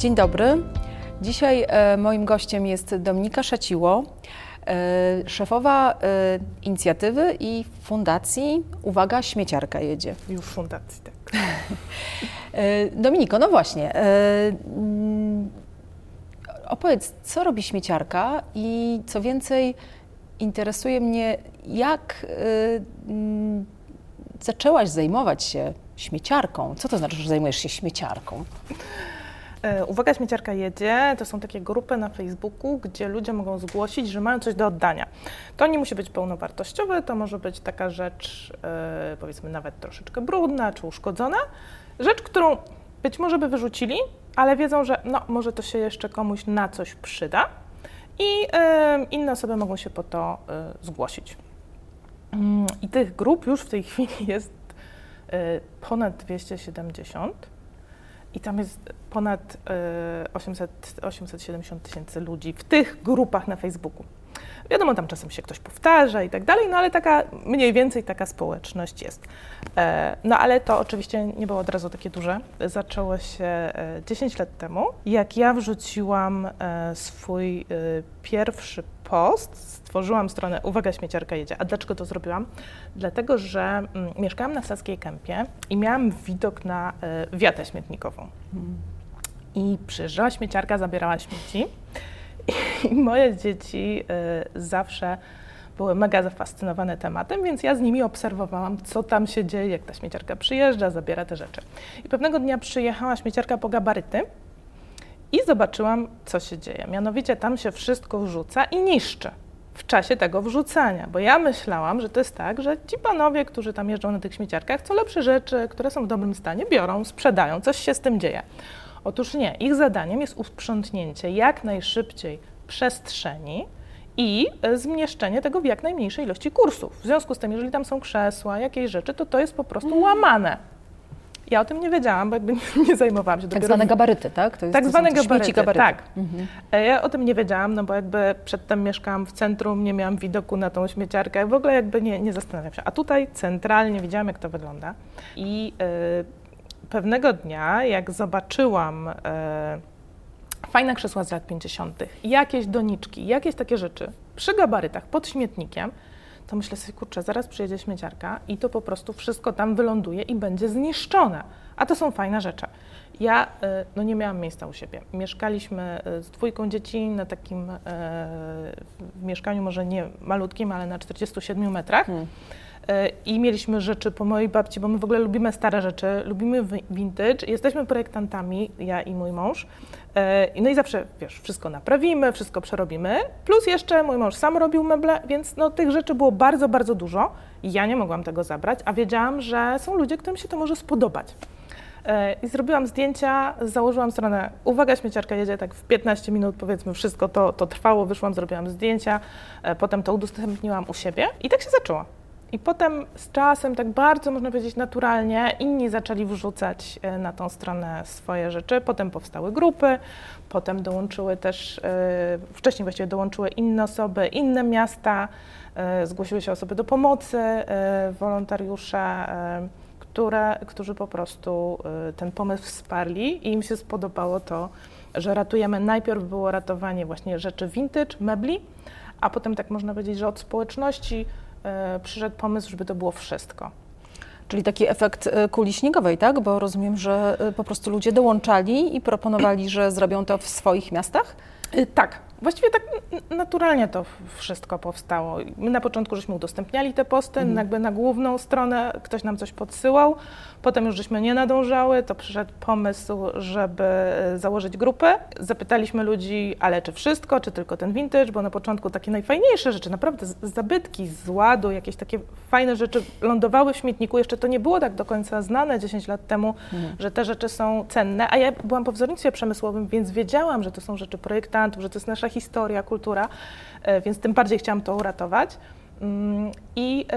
Dzień dobry. Dzisiaj e, moim gościem jest Dominika Szaciło, e, szefowa e, inicjatywy i fundacji Uwaga, śmieciarka jedzie. Już fundacji, tak. Dominiko, no właśnie. mm, Opowiedz, co robi śmieciarka i co więcej, interesuje mnie, jak mm, zaczęłaś zajmować się śmieciarką. Co to znaczy, że zajmujesz się śmieciarką? E, Uwaga, śmieciarka jedzie. To są takie grupy na Facebooku, gdzie ludzie mogą zgłosić, że mają coś do oddania. To nie musi być pełnowartościowe, to może być taka rzecz, e, powiedzmy nawet troszeczkę brudna czy uszkodzona. Rzecz, którą być może by wyrzucili, ale wiedzą, że no, może to się jeszcze komuś na coś przyda i inne osoby mogą się po to e, zgłosić. Mm, I tych grup już w tej chwili jest ponad 270. I tam jest ponad e, 800, 870 tysięcy ludzi w tych grupach na Facebooku. Wiadomo, tam czasem się ktoś powtarza i tak dalej, no ale taka mniej więcej taka społeczność jest. E, no ale to oczywiście nie było od razu takie duże. Zaczęło się e, 10 lat temu, jak ja wrzuciłam e, swój e, pierwszy post, stworzyłam stronę Uwaga, śmieciarka jedzie. A dlaczego to zrobiłam? Dlatego, że mm, mieszkałam na Saskiej Kępie i miałam widok na e, wiatę śmietnikową. I przyjeżdżała śmieciarka, zabierała śmieci. I moje dzieci y, zawsze były mega zafascynowane tematem, więc ja z nimi obserwowałam, co tam się dzieje, jak ta śmieciarka przyjeżdża, zabiera te rzeczy. I pewnego dnia przyjechała śmieciarka po gabaryty i zobaczyłam, co się dzieje. Mianowicie tam się wszystko wrzuca i niszczy w czasie tego wrzucania, bo ja myślałam, że to jest tak, że ci panowie, którzy tam jeżdżą na tych śmieciarkach, co lepsze rzeczy, które są w dobrym stanie, biorą, sprzedają, coś się z tym dzieje. Otóż nie, ich zadaniem jest usprzątnięcie jak najszybciej przestrzeni i e, zmieszczenie tego w jak najmniejszej ilości kursów. W związku z tym, jeżeli tam są krzesła, jakieś rzeczy, to to jest po prostu łamane. Ja o tym nie wiedziałam, bo jakby nie zajmowałam się Tak zwane gabaryty, tak? To jest, tak to zwane gabaryty, gabaryty. tak. Mhm. E, Ja o tym nie wiedziałam, no bo jakby przedtem mieszkałam w centrum, nie miałam widoku na tą śmieciarkę, w ogóle jakby nie, nie zastanawiam się. A tutaj centralnie widziałam, jak to wygląda. I e, pewnego dnia, jak zobaczyłam e, fajne krzesła z lat 50., jakieś doniczki, jakieś takie rzeczy przy gabarytach pod śmietnikiem, to myślę sobie, kurczę, zaraz przyjedzie śmieciarka i to po prostu wszystko tam wyląduje i będzie zniszczone. A to są fajne rzeczy. Ja e, no nie miałam miejsca u siebie. Mieszkaliśmy e, z dwójką dzieci na takim e, mieszkaniu może nie malutkim, ale na 47 metrach. Hmm. E, I mieliśmy rzeczy po mojej babci, bo my w ogóle lubimy stare rzeczy, lubimy vintage, jesteśmy projektantami, ja i mój mąż. E, No i zawsze, wiesz, wszystko naprawimy, wszystko przerobimy. Plus jeszcze mój mąż sam robił meble, więc no, tych rzeczy było bardzo, bardzo dużo. Ja nie mogłam tego zabrać, a wiedziałam, że są ludzie, którym się to może spodobać. E, I zrobiłam zdjęcia, założyłam stronę Uwaga, śmieciarka jedzie, tak w 15 minut powiedzmy wszystko to, to trwało, wyszłam, zrobiłam zdjęcia, potem to udostępniłam u siebie i tak się zaczęło. I potem z czasem, tak bardzo można powiedzieć naturalnie, inni zaczęli wrzucać e, na tą stronę swoje rzeczy. Potem powstały grupy, potem dołączyły też, e, wcześniej właściwie dołączyły inne osoby, inne miasta, e, zgłosiły się osoby do pomocy, wolontariusze, które, którzy po prostu ten pomysł wsparli i im się spodobało to, że ratujemy. Najpierw było ratowanie właśnie rzeczy vintage, mebli, a potem tak można powiedzieć, że od społeczności przyszedł pomysł, żeby to było wszystko. Czyli taki efekt e, kuli śniegowej, tak? Bo rozumiem, że e, po prostu ludzie dołączali i proponowali, że zrobią to w swoich miastach? Y, Tak, właściwie tak naturalnie to wszystko powstało. My na początku żeśmy udostępniali te posty, Mhm. jakby na główną stronę ktoś nam coś podsyłał, potem już żeśmy nie nadążały, to przyszedł pomysł, żeby e, założyć grupę. Zapytaliśmy ludzi, ale czy wszystko, czy tylko ten vintage, bo na początku takie najfajniejsze rzeczy, naprawdę zabytki z ładu, jakieś takie fajne rzeczy lądowały w śmietniku. Jeszcze to nie było tak do końca znane 10 lat temu, Mhm. że te rzeczy są cenne, a ja byłam po wzornictwie przemysłowym, więc wiedziałam, że to są rzeczy projektantów, że to jest nasza historia, kultura, e, więc tym bardziej chciałam to uratować. Mm, I e,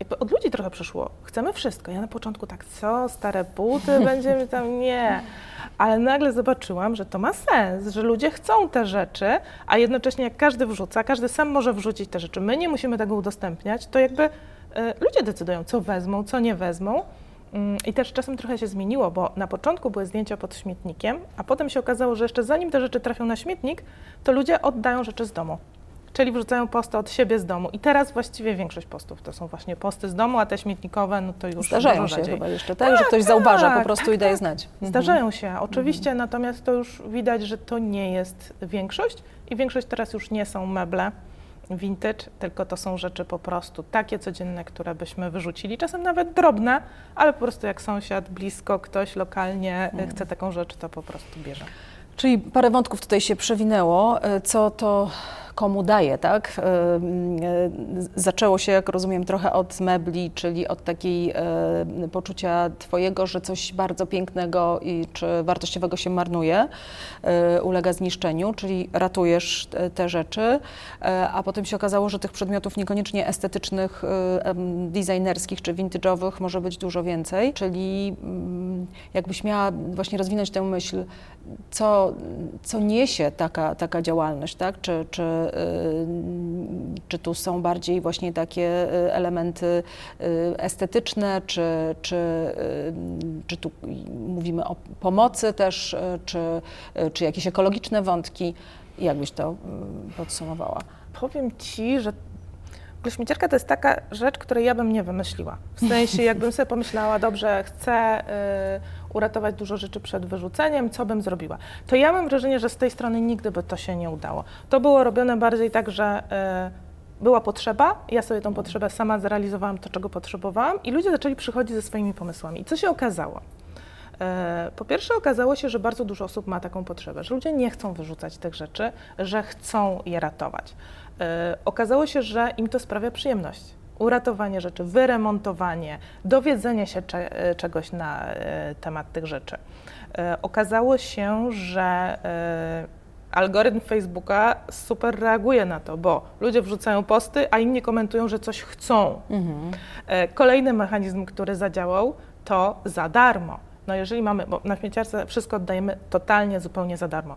jakby od ludzi trochę przyszło, chcemy wszystko. Ja na początku tak, co, stare buty, będziemy tam, nie. Ale nagle zobaczyłam, że to ma sens, że ludzie chcą te rzeczy, a jednocześnie jak każdy wrzuca, każdy sam może wrzucić te rzeczy. My nie musimy tego udostępniać, to jakby e, ludzie decydują, co wezmą, co nie wezmą. Mm, I też czasem trochę się zmieniło, bo na początku były zdjęcia pod śmietnikiem, a potem się okazało, że jeszcze zanim te rzeczy trafią na śmietnik, to ludzie oddają rzeczy z domu. Czyli wrzucają posty od siebie z domu. I teraz właściwie większość postów to są właśnie posty z domu, a te śmietnikowe, no to już Zdarzają się chyba jeszcze, tak? tak że ktoś tak, zauważa po prostu tak, i daje tak. znać. Mhm. Zdarzają się, oczywiście, mhm. natomiast to już widać, że to nie jest większość i większość teraz już nie są meble, vintage, tylko to są rzeczy po prostu takie codzienne, które byśmy wyrzucili, czasem nawet drobne, ale po prostu jak sąsiad, blisko, ktoś lokalnie hmm. chce taką rzecz, to po prostu bierze. Czyli parę wątków tutaj się przewinęło. E, co to komu daje, tak? E, e, zaczęło się, jak rozumiem, trochę od mebli, czyli od takiej poczucia Twojego, że coś bardzo pięknego i czy wartościowego się marnuje, ulega zniszczeniu, czyli ratujesz te rzeczy, a potem się okazało, że tych przedmiotów niekoniecznie estetycznych, designerskich czy vintage'owych może być dużo więcej, czyli mm, jakbyś miała właśnie rozwinąć tę myśl, co, co niesie taka, taka działalność, tak? Czy, czy, y, czy tu są bardziej właśnie takie y, elementy y, estetyczne, czy, czy, czy tu mówimy o pomocy też, czy, czy jakieś ekologiczne wątki? Jak byś to podsumowała? Powiem Ci, że śmieciarka to jest taka rzecz, której ja bym nie wymyśliła. W sensie, jakbym sobie pomyślała, dobrze, chcę uratować dużo rzeczy przed wyrzuceniem, co bym zrobiła. To ja mam wrażenie, że z tej strony nigdy by to się nie udało. To było robione bardziej tak, że y, była potrzeba, ja sobie tą potrzebę sama zrealizowałam to, czego potrzebowałam i ludzie zaczęli przychodzić ze swoimi pomysłami. I co się okazało? E, po pierwsze, okazało się, że bardzo dużo osób ma taką potrzebę, że ludzie nie chcą wyrzucać tych rzeczy, że chcą je ratować. E, okazało się, że im to sprawia przyjemność uratowanie rzeczy, wyremontowanie, dowiedzenie się cze e, czegoś na e, temat tych rzeczy. E, okazało się, że algorytm Facebooka super reaguje na to, bo ludzie wrzucają posty, a inni komentują, że coś chcą. Mhm. Kolejny mechanizm, który zadziałał, to za darmo. No jeżeli mamy, bo na śmieciarce wszystko oddajemy totalnie, zupełnie za darmo.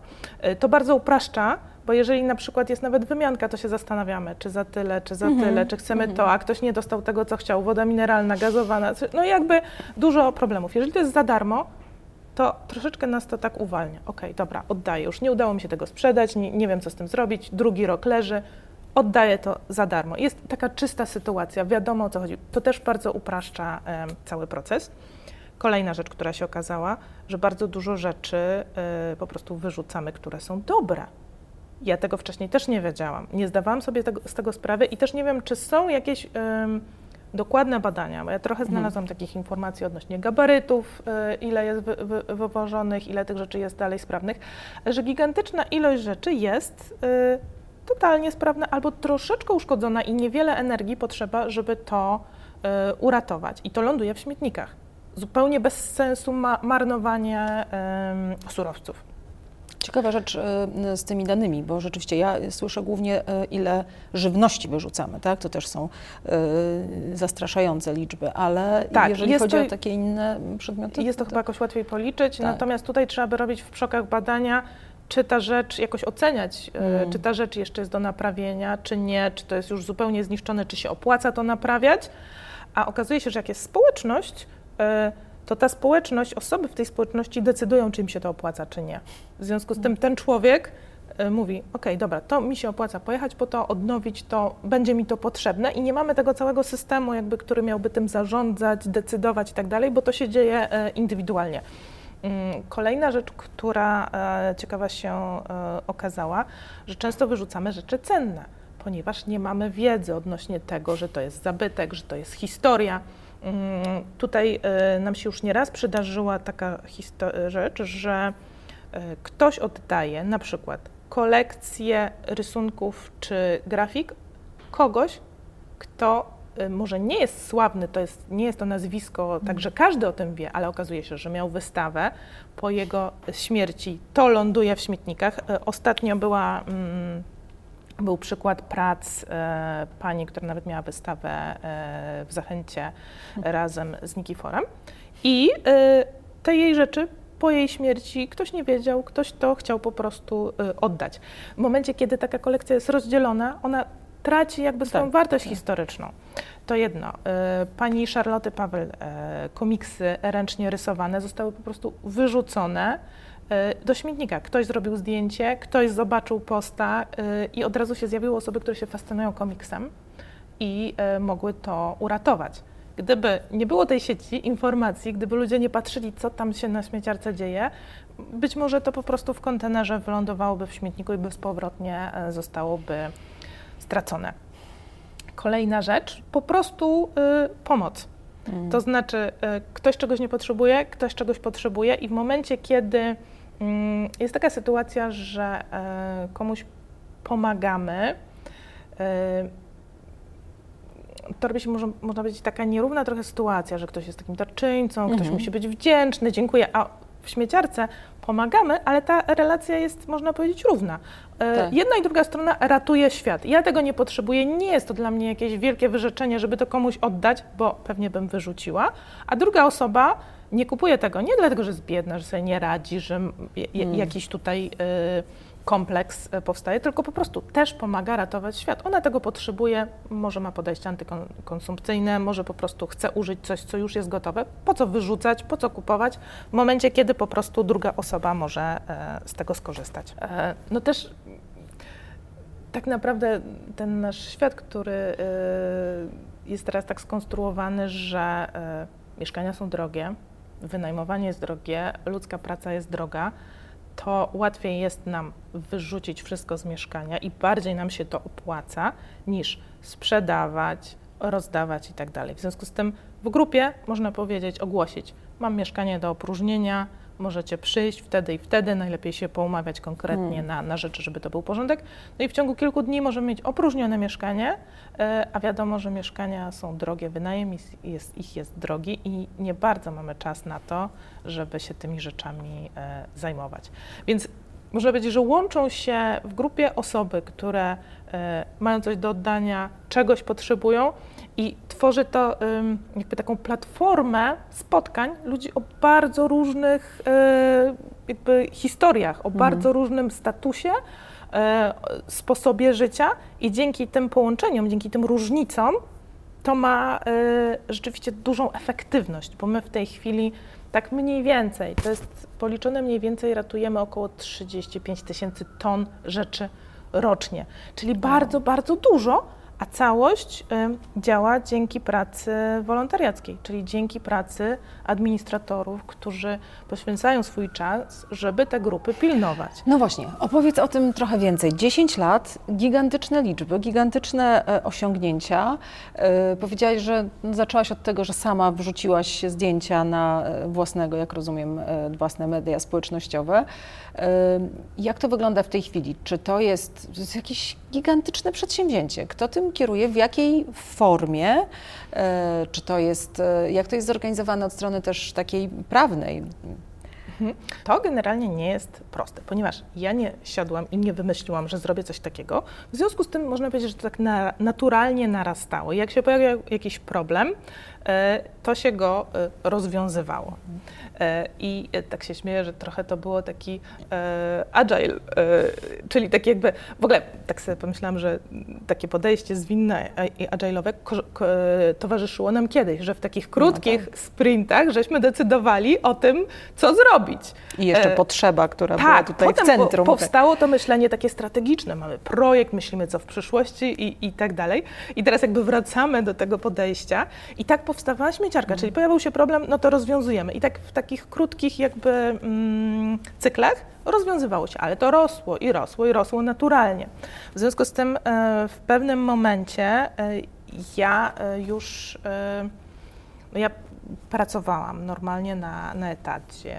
To bardzo upraszcza bo jeżeli na przykład jest nawet wymianka, to się zastanawiamy, czy za tyle, czy za mhm. tyle, czy chcemy mhm. to, a ktoś nie dostał tego, co chciał, woda mineralna, gazowana, no jakby dużo problemów. Jeżeli to jest za darmo, to troszeczkę nas to tak uwalnia. Okej, okay, dobra, oddaję, już nie udało mi się tego sprzedać, nie, nie wiem, co z tym zrobić, drugi rok leży, oddaję to za darmo. Jest taka czysta sytuacja, wiadomo o co chodzi. To też bardzo upraszcza um, cały proces. Kolejna rzecz, która się okazała, że bardzo dużo rzeczy y, po prostu wyrzucamy, które są dobre. Ja tego wcześniej też nie wiedziałam. Nie zdawałam sobie tego, z tego sprawy i też nie wiem, czy są jakieś dokładne badania, bo ja trochę mhm. znalazłam mhm. takich informacji odnośnie gabarytów, y, ile jest wy, wy, wywożonych, ile tych rzeczy jest dalej sprawnych, że gigantyczna ilość rzeczy jest y, totalnie sprawna albo troszeczkę uszkodzona i niewiele energii potrzeba, żeby to y, uratować. I to ląduje w śmietnikach. Zupełnie bez sensu ma marnowanie surowców. Ciekawa rzecz e, z tymi danymi, bo rzeczywiście ja słyszę głównie, e, ile żywności wyrzucamy, tak? To też są e, zastraszające liczby, ale tak, jeżeli chodzi to, o takie inne przedmioty. Jest to, to chyba jakoś łatwiej policzyć, tak. natomiast tutaj trzeba by robić w przokach badania, czy ta rzecz jakoś oceniać, mm. czy ta rzecz jeszcze jest do naprawienia, czy nie, czy to jest już zupełnie zniszczone, czy się opłaca to naprawiać. A okazuje się, że jak jest społeczność, to ta społeczność, osoby w tej społeczności decydują, czy im się to opłaca, czy nie. W związku z tym ten człowiek e, mówi, ok, dobra, to mi się opłaca pojechać po to, odnowić to, będzie mi to potrzebne i nie mamy tego całego systemu, jakby, który miałby tym zarządzać, decydować i tak dalej, bo to się dzieje e, indywidualnie. Mm, kolejna rzecz, która e, ciekawa się okazała, że często wyrzucamy rzeczy cenne, ponieważ nie mamy wiedzy odnośnie tego, że to jest zabytek, że to jest historia, tutaj e, nam się już nieraz przydarzyła taka rzecz, że e, ktoś oddaje na przykład kolekcję rysunków czy grafik kogoś, kto e, może nie jest sławny, to jest, nie jest to nazwisko, mm. tak że każdy o tym wie, ale okazuje się, że miał wystawę po jego śmierci. To ląduje w śmietnikach. Ostatnio była. Mm, był przykład prac e, pani, która nawet miała wystawę e, w Zachęcie razem z Nikiforem. I e, te jej rzeczy po jej śmierci ktoś nie wiedział, ktoś to chciał po prostu e, oddać. W momencie, kiedy taka kolekcja jest rozdzielona, ona traci jakby swoją tak, wartość tak. historyczną. to jedno. E, pani Charlotte Paweł, komiksy ręcznie rysowane zostały po prostu wyrzucone do śmietnika. Ktoś zrobił zdjęcie, ktoś zobaczył posta i od razu się zjawiły osoby, które się fascynują komiksem i mogły to uratować. Gdyby nie było tej sieci informacji, gdyby ludzie nie patrzyli, co tam się na śmieciarce dzieje, być może to po prostu w kontenerze wylądowałoby w śmietniku i bezpowrotnie e, zostałoby stracone. Kolejna rzecz, po prostu pomoc. Mm. To znaczy, ktoś czegoś nie potrzebuje, ktoś czegoś potrzebuje, i w momencie, kiedy jest taka sytuacja, że y, komuś pomagamy, y, to robi się, może, można powiedzieć, taka nierówna trochę sytuacja, że ktoś jest takim darczyńcą, ktoś mhm. musi być wdzięczny, dziękuję, a w śmieciarce pomagamy, ale ta relacja jest, można powiedzieć, równa. E, tak. Jedna i druga strona ratuje świat. Ja tego nie potrzebuję, nie jest to dla mnie jakieś wielkie wyrzeczenie, żeby to komuś oddać, bo pewnie bym wyrzuciła, a druga osoba nie kupuje tego nie dlatego, że jest biedna, że sobie nie radzi, że hmm. jakiś tutaj... Y kompleks e, powstaje, tylko po prostu też pomaga ratować świat. Ona tego potrzebuje, może ma podejście antykonsumpcyjne, może po prostu chce użyć coś, co już jest gotowe. Po co wyrzucać, po co kupować w momencie, kiedy po prostu druga osoba może e, z tego skorzystać. E, no też tak naprawdę ten nasz świat, który jest teraz tak skonstruowany, że mieszkania są drogie, wynajmowanie jest drogie, ludzka praca jest droga, to łatwiej jest nam wyrzucić wszystko z mieszkania i bardziej nam się to opłaca niż sprzedawać, rozdawać i tak dalej. W związku z tym w grupie można powiedzieć, ogłosić, mam mieszkanie do opróżnienia, możecie przyjść wtedy i wtedy, najlepiej się poumawiać konkretnie hmm. na, na rzeczy, żeby to był porządek. No i w ciągu kilku dni możemy mieć opróżnione mieszkanie, e, a wiadomo, że mieszkania są drogie, wynajem jest, ich jest drogi i nie bardzo mamy czas na to, żeby się tymi rzeczami e, zajmować. Więc można powiedzieć, że łączą się w grupie osoby, które e, mają coś do oddania, czegoś potrzebują i tworzy to jakby taką platformę spotkań ludzi o bardzo różnych e, jakby historiach, o mhm. bardzo różnym statusie, e, sposobie życia i dzięki tym połączeniom, dzięki tym różnicom to ma rzeczywiście dużą efektywność, bo my w tej chwili tak mniej więcej, to jest policzone mniej więcej, ratujemy około 35 tysięcy ton rzeczy rocznie, czyli bardzo, bardzo dużo, a całość y, działa dzięki pracy wolontariackiej, czyli dzięki pracy administratorów, którzy poświęcają swój czas, żeby te grupy pilnować. No właśnie, opowiedz o tym trochę więcej. 10 lat, gigantyczne liczby, gigantyczne e, osiągnięcia. E, powiedziałaś, że zaczęłaś od tego, że sama wrzuciłaś zdjęcia na e, własnego, jak rozumiem, własne media społecznościowe. Jak to wygląda w tej chwili? Czy to jest, to jest jakieś gigantyczne przedsięwzięcie? Kto tym kieruje? W jakiej formie? Czy to jest, jak to jest zorganizowane od strony też takiej prawnej? Mhm. To generalnie nie jest proste, ponieważ ja nie siadłam i nie wymyśliłam, że zrobię coś takiego. W związku z tym można powiedzieć, że to tak na, naturalnie narastało. Jak się pojawiał jakiś problem, e, to się go e, rozwiązywało. E, I tak się śmieję, że trochę to było taki agile, czyli tak jakby, w ogóle tak sobie pomyślałam, że takie podejście zwinne i agile'owe towarzyszyło nam kiedyś, że w takich krótkich no tak. sprintach żeśmy decydowali o tym, co zrobić. I jeszcze potrzeba, która tak, była tutaj potem w centrum. Po, powstało to myślenie takie strategiczne. Mamy projekt, myślimy co w przyszłości i, i tak dalej. I teraz jakby wracamy do tego podejścia i tak powstawała śmieciarka, czyli pojawił się problem, no to rozwiązujemy. I tak w takich krótkich jakby mm, cyklach rozwiązywało się, ale to rosło i rosło i rosło naturalnie. W związku z tym e, w pewnym momencie e, ja e, już ja pracowałam normalnie na, na etacie,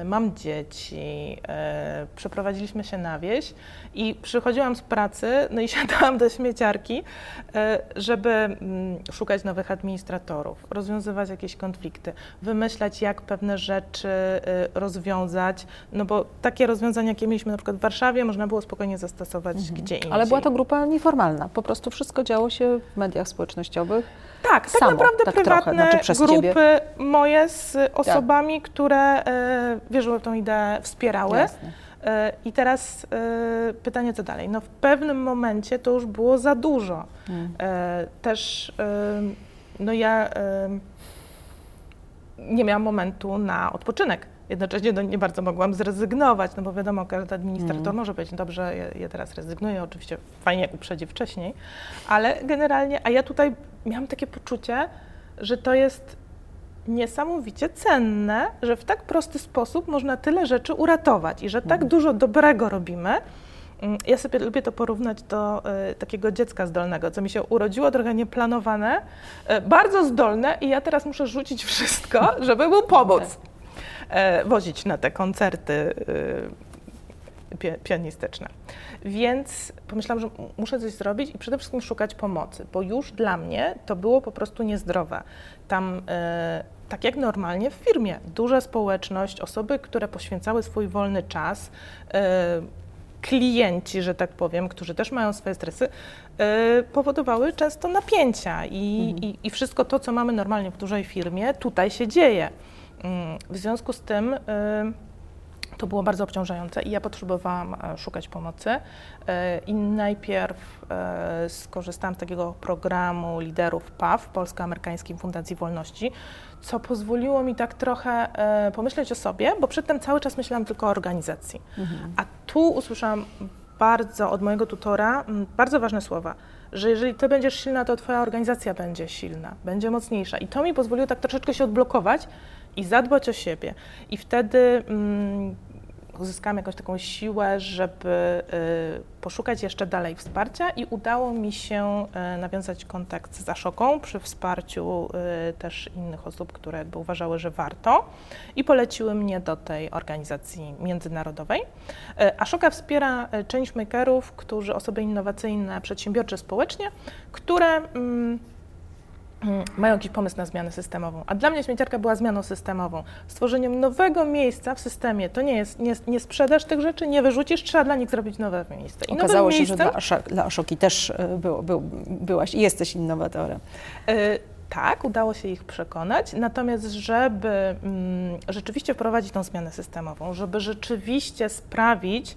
y, mam dzieci, y, przeprowadziliśmy się na wieś i przychodziłam z pracy, no i siadałam do śmieciarki, y, żeby mm, szukać nowych administratorów, rozwiązywać jakieś konflikty, wymyślać, jak pewne rzeczy rozwiązać, no bo takie rozwiązania, jakie mieliśmy na przykład w Warszawie, można było spokojnie zastosować mhm. gdzie indziej. Ale była to grupa nieformalna, po prostu wszystko działo się w mediach społecznościowych. Tak, tak naprawdę tak prywatne znaczy grupy ciebie. moje z osobami, tak. które e, wierzyły w tą ideę, wspierały. E, I teraz e, pytanie, co dalej? No w pewnym momencie to już było za dużo. Mm. E, też no ja nie miałam momentu na odpoczynek. Jednocześnie no, nie bardzo mogłam zrezygnować, no bo wiadomo, każdy administrator mm. może powiedzieć, dobrze, ja, ja, teraz rezygnuję, oczywiście fajnie jak uprzedzi wcześniej, ale generalnie, a ja tutaj miałam takie poczucie, że to jest niesamowicie cenne, że w tak prosty sposób można tyle rzeczy uratować i że tak mhm. dużo dobrego robimy. Mm, ja sobie lubię to porównać do y, takiego dziecka zdolnego, co mi się urodziło trochę nieplanowane, y, bardzo zdolne i ja teraz muszę rzucić wszystko, żeby mu pomóc. Y, wozić na te koncerty pianistyczne. Więc pomyślałam, że muszę coś zrobić i przede wszystkim szukać pomocy, bo już dla mnie to było po prostu niezdrowe. Tam e, tak jak normalnie w firmie, duża społeczność, osoby, które poświęcały swój wolny czas, e, klienci, że tak powiem, którzy też mają swoje stresy, e, powodowały często napięcia i, mhm. i, i, wszystko to, co mamy normalnie w dużej firmie, tutaj się dzieje. W związku z tym to było bardzo obciążające i ja potrzebowałam e, szukać pomocy. E, I najpierw e, skorzystałam z takiego programu liderów PAW, Polsko-Amerykańskiej Fundacji Wolności, co pozwoliło mi tak trochę pomyśleć o sobie, bo przedtem cały czas myślałam tylko o organizacji. Mhm. A tu usłyszałam bardzo od mojego tutora bardzo ważne słowa, że jeżeli ty będziesz silna, to twoja organizacja będzie silna, będzie mocniejsza. I to mi pozwoliło tak troszeczkę się odblokować i zadbać o siebie. I wtedy mm, uzyskałam jakąś taką siłę, żeby y, poszukać jeszcze dalej wsparcia i udało mi się y, nawiązać kontakt z Aszoką przy wsparciu y, też innych osób, które jakby uważały, że warto i poleciły mnie do tej organizacji międzynarodowej. Ashoka wspiera changemakerów, którzy osoby innowacyjne, przedsiębiorcze społecznie, które Mm, mają jakiś pomysł na zmianę systemową. A dla mnie śmieciarka była zmianą systemową. Stworzeniem nowego miejsca w systemie. To nie jest, nie, nie sprzedasz tych rzeczy, nie wyrzucisz, trzeba dla nich zrobić nowe miejsce. I Okazało się, miejscem, że dla, dla Aszoki też e, było, był, byłaś i jesteś innowatorem. Yy, tak, udało się ich przekonać, natomiast żeby mm, rzeczywiście wprowadzić tą zmianę systemową, żeby rzeczywiście sprawić,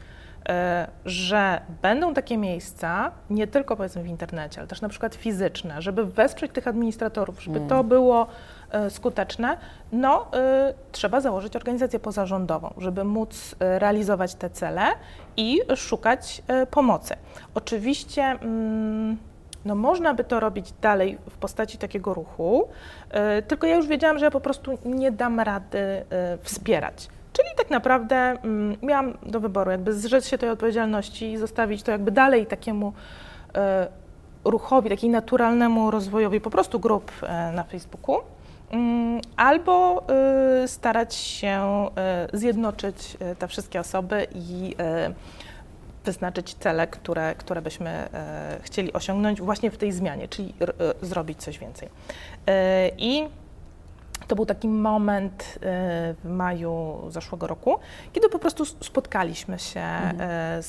że będą takie miejsca, nie tylko powiedzmy w internecie, ale też na przykład fizyczne, żeby wesprzeć tych administratorów, żeby mm. to było e, skuteczne, no y, trzeba założyć organizację pozarządową, żeby móc realizować te cele i szukać y, pomocy. Oczywiście mm, no można by to robić dalej w postaci takiego ruchu, y, tylko ja już wiedziałam, że ja po prostu nie dam rady wspierać. Czyli tak naprawdę mm, miałam do wyboru, jakby zrzec się tej odpowiedzialności i zostawić to jakby dalej takiemu e, ruchowi, takiej naturalnemu rozwojowi po prostu grup e, na Facebooku, mm, albo e, starać się zjednoczyć te wszystkie osoby i wyznaczyć cele, które, które byśmy chcieli osiągnąć właśnie w tej zmianie, czyli zrobić coś więcej. I to był taki moment y, w maju zeszłego roku, kiedy po prostu spotkaliśmy się, mhm.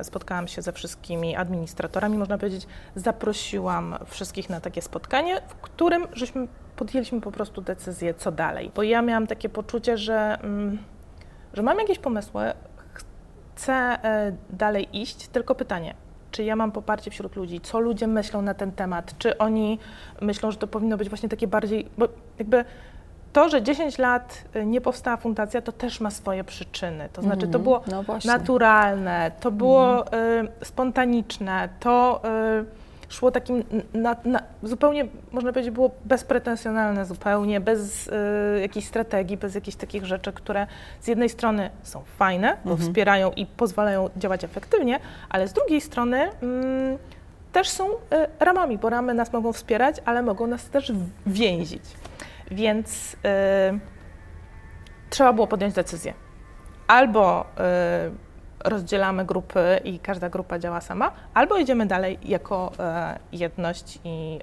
Y, spotkałam się ze wszystkimi administratorami, można powiedzieć, zaprosiłam wszystkich na takie spotkanie, w którym żeśmy podjęliśmy po prostu decyzję, co dalej. Bo ja miałam takie poczucie, że, mm, że mam jakieś pomysły, chcę y, dalej iść, tylko pytanie, czy ja mam poparcie wśród ludzi, co ludzie myślą na ten temat, czy oni myślą, że to powinno być właśnie takie bardziej, bo jakby to, że 10 lat y, nie powstała fundacja, to też ma swoje przyczyny. To znaczy, to mhm. było no naturalne, to było mm. y, spontaniczne, to y, szło takim na, na, zupełnie, można powiedzieć, było bezpretensjonalne zupełnie, bez y, jakiejś strategii, bez jakichś takich rzeczy, które z jednej strony są fajne, bo mhm. wspierają i pozwalają działać efektywnie, ale z drugiej strony mm, też są y, ramami, bo ramy nas mogą wspierać, ale mogą nas też więzić. Więc y, trzeba było podjąć decyzję. Albo y, rozdzielamy grupy i każda grupa działa sama, albo idziemy dalej jako y, jedność i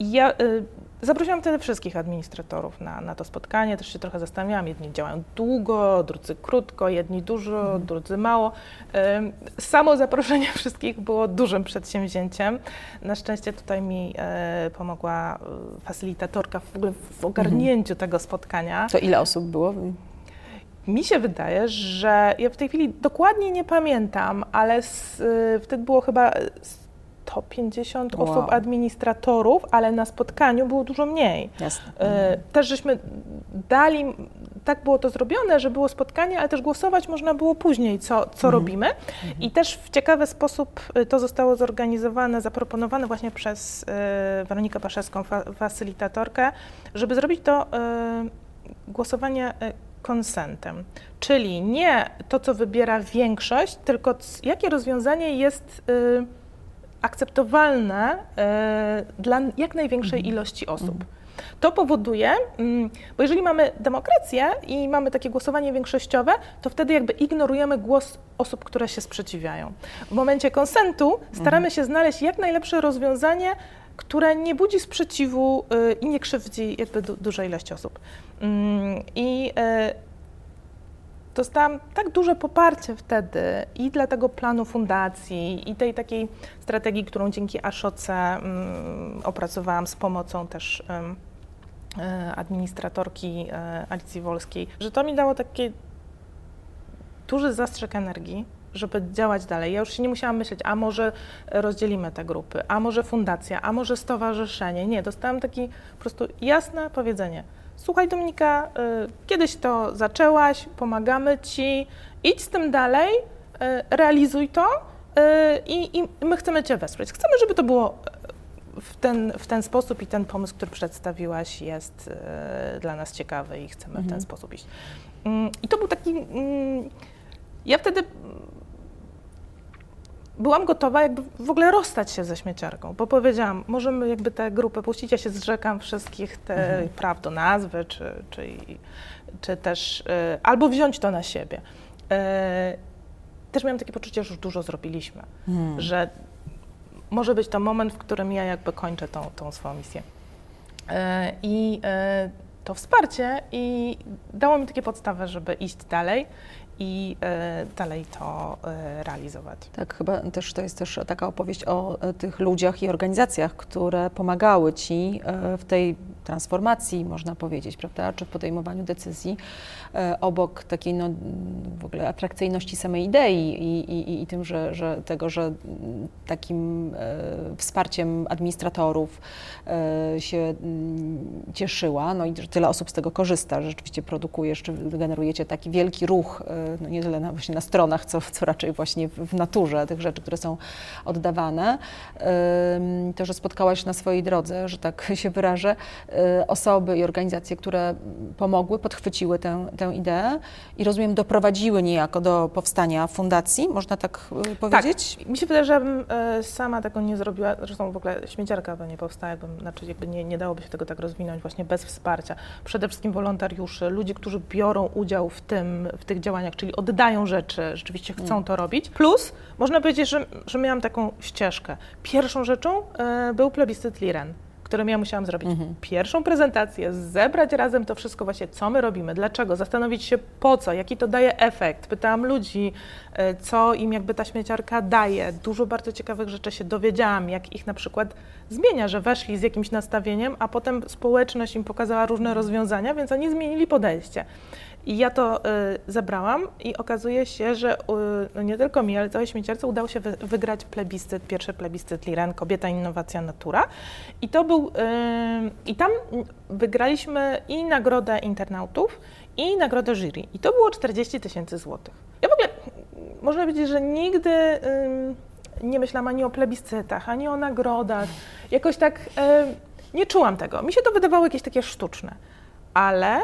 ja y, zaprosiłam wtedy wszystkich administratorów na, na to spotkanie, też się trochę zastanawiałam, jedni działają długo, drudzy krótko, jedni dużo, mhm. drudzy mało. Samo zaproszenie wszystkich było dużym przedsięwzięciem. Na szczęście tutaj mi y, pomogła facylitatorka w ogóle w ogarnięciu mhm. tego spotkania. To ile osób było? Mi się wydaje, że ja w tej chwili dokładnie nie pamiętam, ale z, y, wtedy było chyba 150 wow. osób administratorów, ale na spotkaniu było dużo mniej. Jasne. Y, też żeśmy dali, tak było to zrobione, że było spotkanie, ale też głosować można było później, co, co mhm. robimy. Mhm. I też w ciekawy sposób y, to zostało zorganizowane, zaproponowane właśnie przez Weronikę Paszewską, fa facylitatorkę, żeby zrobić to głosowanie konsentem, czyli nie to, co wybiera większość, tylko jakie rozwiązanie jest y, akceptowalne y, dla jak największej mhm. ilości osób. Mhm. To powoduje, mm, bo jeżeli mamy demokrację i mamy takie głosowanie większościowe, to wtedy jakby ignorujemy głos osób, które się sprzeciwiają. W momencie konsentu staramy mhm. się znaleźć jak najlepsze rozwiązanie, które nie budzi sprzeciwu y, i nie krzywdzi jakby du dużej ilości osób. I y, dostałam tak duże poparcie wtedy i dla tego planu fundacji, i tej takiej strategii, którą dzięki Aszoce mm, opracowałam z pomocą też y, administratorki Alicji Wolskiej, że to mi dało taki duży zastrzyk energii, żeby działać dalej. Ja już się nie musiałam myśleć, a może rozdzielimy te grupy, a może fundacja, a może stowarzyszenie. Nie, dostałam takie po prostu jasne powiedzenie. Słuchaj Dominika, y, kiedyś to zaczęłaś, pomagamy Ci, idź z tym dalej, y, realizuj to y, i, i my chcemy Cię wesprzeć. Chcemy, żeby to było w ten, w ten sposób i ten pomysł, który przedstawiłaś jest dla nas ciekawy i chcemy mhm. w ten mhm. sposób iść. Mm, I to był taki... Mm, ja wtedy byłam gotowa jakby w ogóle rozstać się ze śmieciarką, bo powiedziałam, możemy jakby tę grupę puścić, ja się zrzekam wszystkich te mhm. praw do nazwy, czy, czy, czy też, y, albo wziąć to na siebie. Y, też miałam takie poczucie, że już dużo zrobiliśmy, mhm. że może być to moment, w którym ja jakby kończę tą, tą swoją misję. Y, I to wsparcie i dało mi takie podstawy, żeby iść dalej i e, dalej to e, realizować. Tak, chyba też to jest też taka opowieść o e, tych ludziach i organizacjach, które pomagały Ci w tej transformacji, można powiedzieć, prawda, czy w podejmowaniu decyzji, obok takiej no, w ogóle atrakcyjności samej idei i, i, i tym, że, że tego, że takim wsparciem administratorów się cieszyła, no i że tyle osób z tego korzysta, że rzeczywiście produkujesz, czy generujecie taki wielki ruch no nie tyle na, właśnie na stronach, co, co raczej właśnie w, naturze tych rzeczy, które są oddawane. To, że spotkałaś na swojej drodze, że tak się wyrażę, y, osoby i organizacje, które pomogły, podchwyciły tę, tę ideę i rozumiem, doprowadziły niejako do powstania fundacji, można tak y, powiedzieć? Tak. Mi się wydaje, że y, sama tego nie zrobiła, zresztą w ogóle śmieciarka by nie powstała, jakbym, znaczy jakby nie, nie dałoby się tego tak rozwinąć właśnie bez wsparcia. Przede wszystkim wolontariuszy, ludzi, którzy biorą udział w tym, w tych działaniach, czyli oddają rzeczy, rzeczywiście chcą mm. to robić. Plus, można powiedzieć, że, że miałam taką ścieżkę. Pierwszą rzeczą y, był plebiscyt Liren którym ja musiałam zrobić mhm. pierwszą prezentację, zebrać razem to wszystko właśnie, co my robimy, dlaczego, zastanowić się po co, jaki to daje efekt. Pytałam ludzi, e, co im jakby ta śmieciarka daje. Dużo bardzo ciekawych rzeczy się dowiedziałam, jak ich na przykład zmienia, że weszli z jakimś nastawieniem, a potem społeczność im pokazała różne rozwiązania, więc oni zmienili podejście. I ja to y, zebrałam i okazuje się, że y, no nie tylko mi, ale całej śmieciarce udało się wy, wygrać plebiscyt, pierwszy plebiscyt Liren, Kobieta, Innowacja, Natura. I to był, y, i tam wygraliśmy i nagrodę internautów, i nagrodę jury. I to było 40 tysięcy złotych. Ja w ogóle, można powiedzieć, że nigdy nie myślałam ani o plebiscytach, ani o nagrodach. Jakoś tak nie czułam tego. Mi się to wydawało jakieś takie sztuczne. Ale